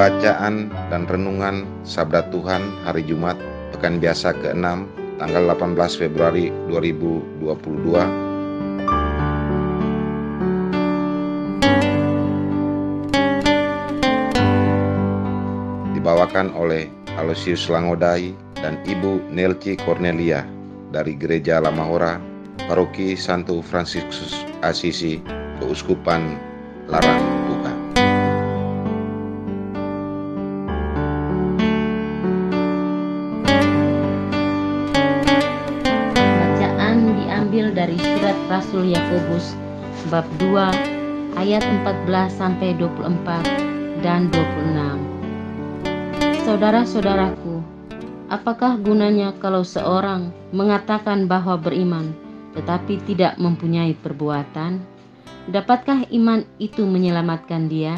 Bacaan dan Renungan Sabda Tuhan Hari Jumat Pekan Biasa ke-6 tanggal 18 Februari 2022 dibawakan oleh Aloysius Langodai dan Ibu Nelci Cornelia dari Gereja Lamahora, Paroki Santo Fransiskus Asisi, Keuskupan Larang Rasul Yakobus bab 2 ayat 14 sampai 24 dan 26. Saudara-saudaraku, apakah gunanya kalau seorang mengatakan bahwa beriman tetapi tidak mempunyai perbuatan? Dapatkah iman itu menyelamatkan dia?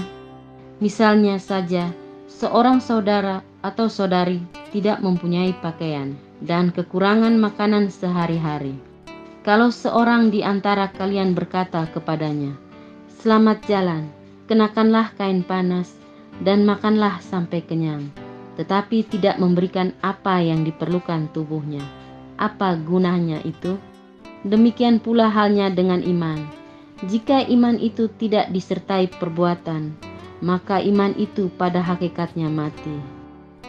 Misalnya saja, seorang saudara atau saudari tidak mempunyai pakaian dan kekurangan makanan sehari-hari. Kalau seorang di antara kalian berkata kepadanya, "Selamat jalan, kenakanlah kain panas dan makanlah sampai kenyang," tetapi tidak memberikan apa yang diperlukan tubuhnya, apa gunanya itu? Demikian pula halnya dengan iman. Jika iman itu tidak disertai perbuatan, maka iman itu pada hakikatnya mati.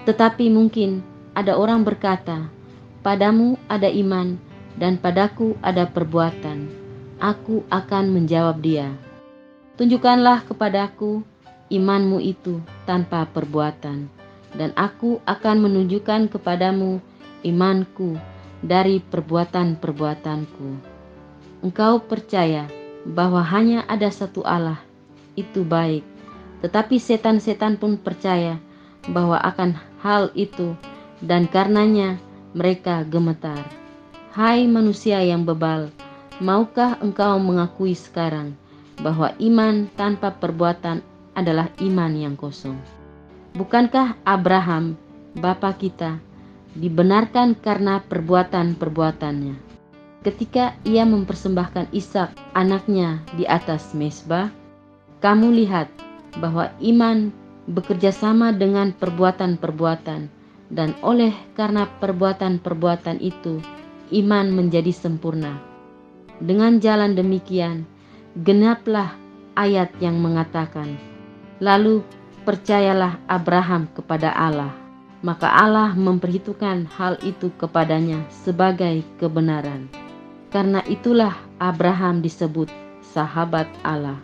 Tetapi mungkin ada orang berkata, "Padamu ada iman, dan padaku ada perbuatan." Aku akan menjawab dia, "Tunjukkanlah kepadaku imanmu itu tanpa perbuatan, dan aku akan menunjukkan kepadamu imanku dari perbuatan-perbuatanku." Engkau percaya bahwa hanya ada satu Allah, itu baik. Tetapi setan-setan pun percaya bahwa akan hal itu dan karenanya mereka gemetar. Hai manusia yang bebal, maukah engkau mengakui sekarang bahwa iman tanpa perbuatan adalah iman yang kosong? Bukankah Abraham, bapa kita, dibenarkan karena perbuatan-perbuatannya? Ketika ia mempersembahkan Ishak anaknya di atas mesbah, kamu lihat bahwa iman bekerja sama dengan perbuatan-perbuatan dan oleh karena perbuatan-perbuatan itu iman menjadi sempurna. Dengan jalan demikian, genaplah ayat yang mengatakan, Lalu percayalah Abraham kepada Allah, maka Allah memperhitungkan hal itu kepadanya sebagai kebenaran. Karena itulah Abraham disebut sahabat Allah.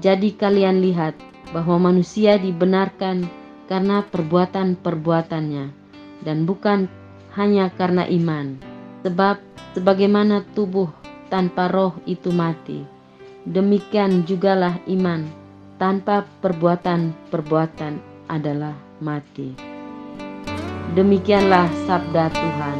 Jadi kalian lihat bahwa manusia dibenarkan karena perbuatan-perbuatannya dan bukan hanya karena iman. Sebab sebagaimana tubuh tanpa roh itu mati, demikian jugalah iman tanpa perbuatan-perbuatan adalah mati. Demikianlah sabda Tuhan.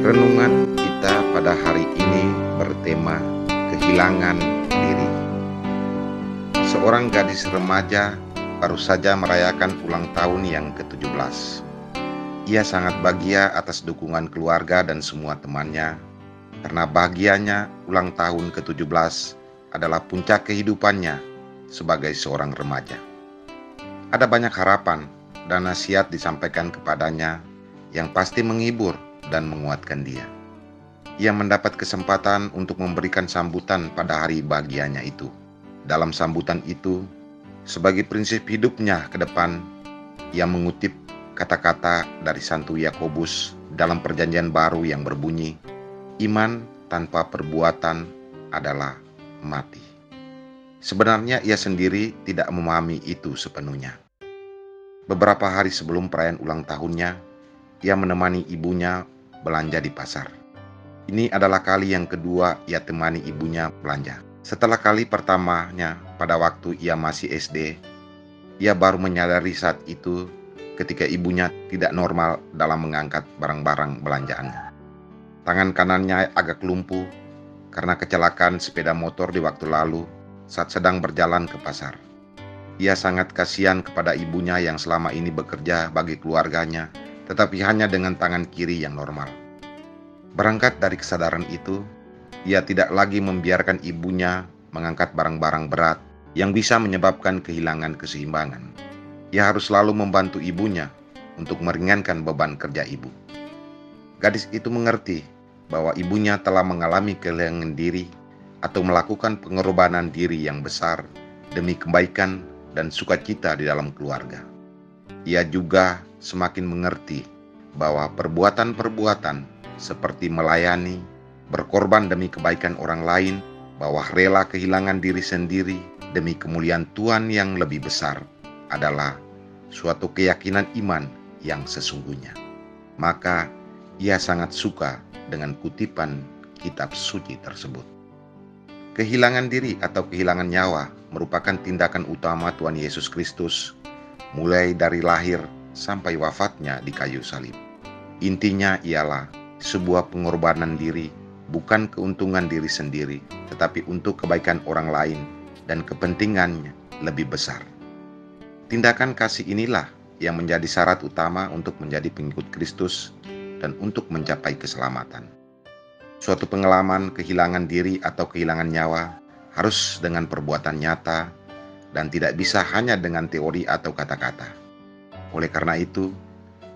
Renungan kita pada hari ini bertema kehilangan diri. Seorang gadis remaja baru saja merayakan ulang tahun yang ke-17. Ia sangat bahagia atas dukungan keluarga dan semua temannya, karena bahagianya ulang tahun ke-17 adalah puncak kehidupannya sebagai seorang remaja. Ada banyak harapan dan nasihat disampaikan kepadanya yang pasti menghibur dan menguatkan dia. Ia mendapat kesempatan untuk memberikan sambutan pada hari bahagianya itu. Dalam sambutan itu, sebagai prinsip hidupnya ke depan, ia mengutip kata-kata dari Santo Yakobus dalam Perjanjian Baru yang berbunyi, "Iman tanpa perbuatan adalah mati." Sebenarnya ia sendiri tidak memahami itu sepenuhnya. Beberapa hari sebelum perayaan ulang tahunnya, ia menemani ibunya belanja di pasar. Ini adalah kali yang kedua ia temani ibunya belanja. Setelah kali pertamanya pada waktu ia masih SD, ia baru menyadari saat itu ketika ibunya tidak normal dalam mengangkat barang-barang belanjaannya. Tangan kanannya agak lumpuh karena kecelakaan sepeda motor di waktu lalu saat sedang berjalan ke pasar. Ia sangat kasihan kepada ibunya yang selama ini bekerja bagi keluarganya, tetapi hanya dengan tangan kiri yang normal. Berangkat dari kesadaran itu, ia tidak lagi membiarkan ibunya mengangkat barang-barang berat yang bisa menyebabkan kehilangan keseimbangan. Ia harus selalu membantu ibunya untuk meringankan beban kerja ibu. Gadis itu mengerti bahwa ibunya telah mengalami kehilangan diri atau melakukan pengorbanan diri yang besar demi kebaikan dan sukacita di dalam keluarga. Ia juga semakin mengerti bahwa perbuatan-perbuatan seperti melayani, berkorban demi kebaikan orang lain, bahwa rela kehilangan diri sendiri demi kemuliaan Tuhan yang lebih besar adalah suatu keyakinan iman yang sesungguhnya. Maka ia sangat suka dengan kutipan kitab suci tersebut. Kehilangan diri atau kehilangan nyawa merupakan tindakan utama Tuhan Yesus Kristus mulai dari lahir sampai wafatnya di kayu salib. Intinya ialah sebuah pengorbanan diri bukan keuntungan diri sendiri, tetapi untuk kebaikan orang lain dan kepentingannya lebih besar. Tindakan kasih inilah yang menjadi syarat utama untuk menjadi pengikut Kristus dan untuk mencapai keselamatan. Suatu pengalaman kehilangan diri atau kehilangan nyawa harus dengan perbuatan nyata dan tidak bisa hanya dengan teori atau kata-kata. Oleh karena itu,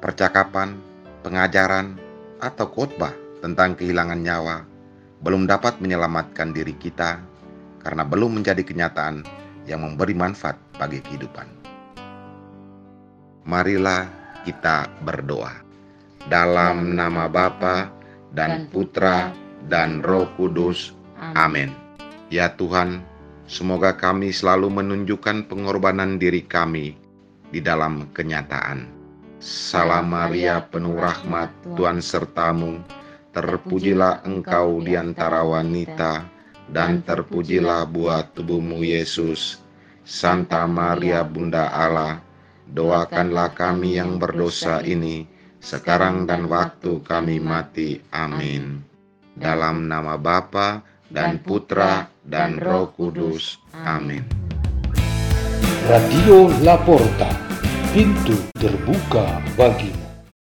percakapan, pengajaran, atau khotbah tentang kehilangan nyawa belum dapat menyelamatkan diri kita karena belum menjadi kenyataan yang memberi manfaat bagi kehidupan. Marilah kita berdoa dalam nama Bapa dan Putra dan Roh Kudus. Amin. Ya Tuhan, semoga kami selalu menunjukkan pengorbanan diri kami di dalam kenyataan. Salam Maria penuh rahmat, Tuhan sertamu. Terpujilah engkau di antara wanita, dan terpujilah buah tubuhmu Yesus. Santa Maria Bunda Allah, doakanlah kami yang berdosa ini, sekarang dan waktu kami mati. Amin. Dalam nama Bapa dan Putra dan Roh Kudus. Amin. Radio Laporta, pintu terbuka bagimu.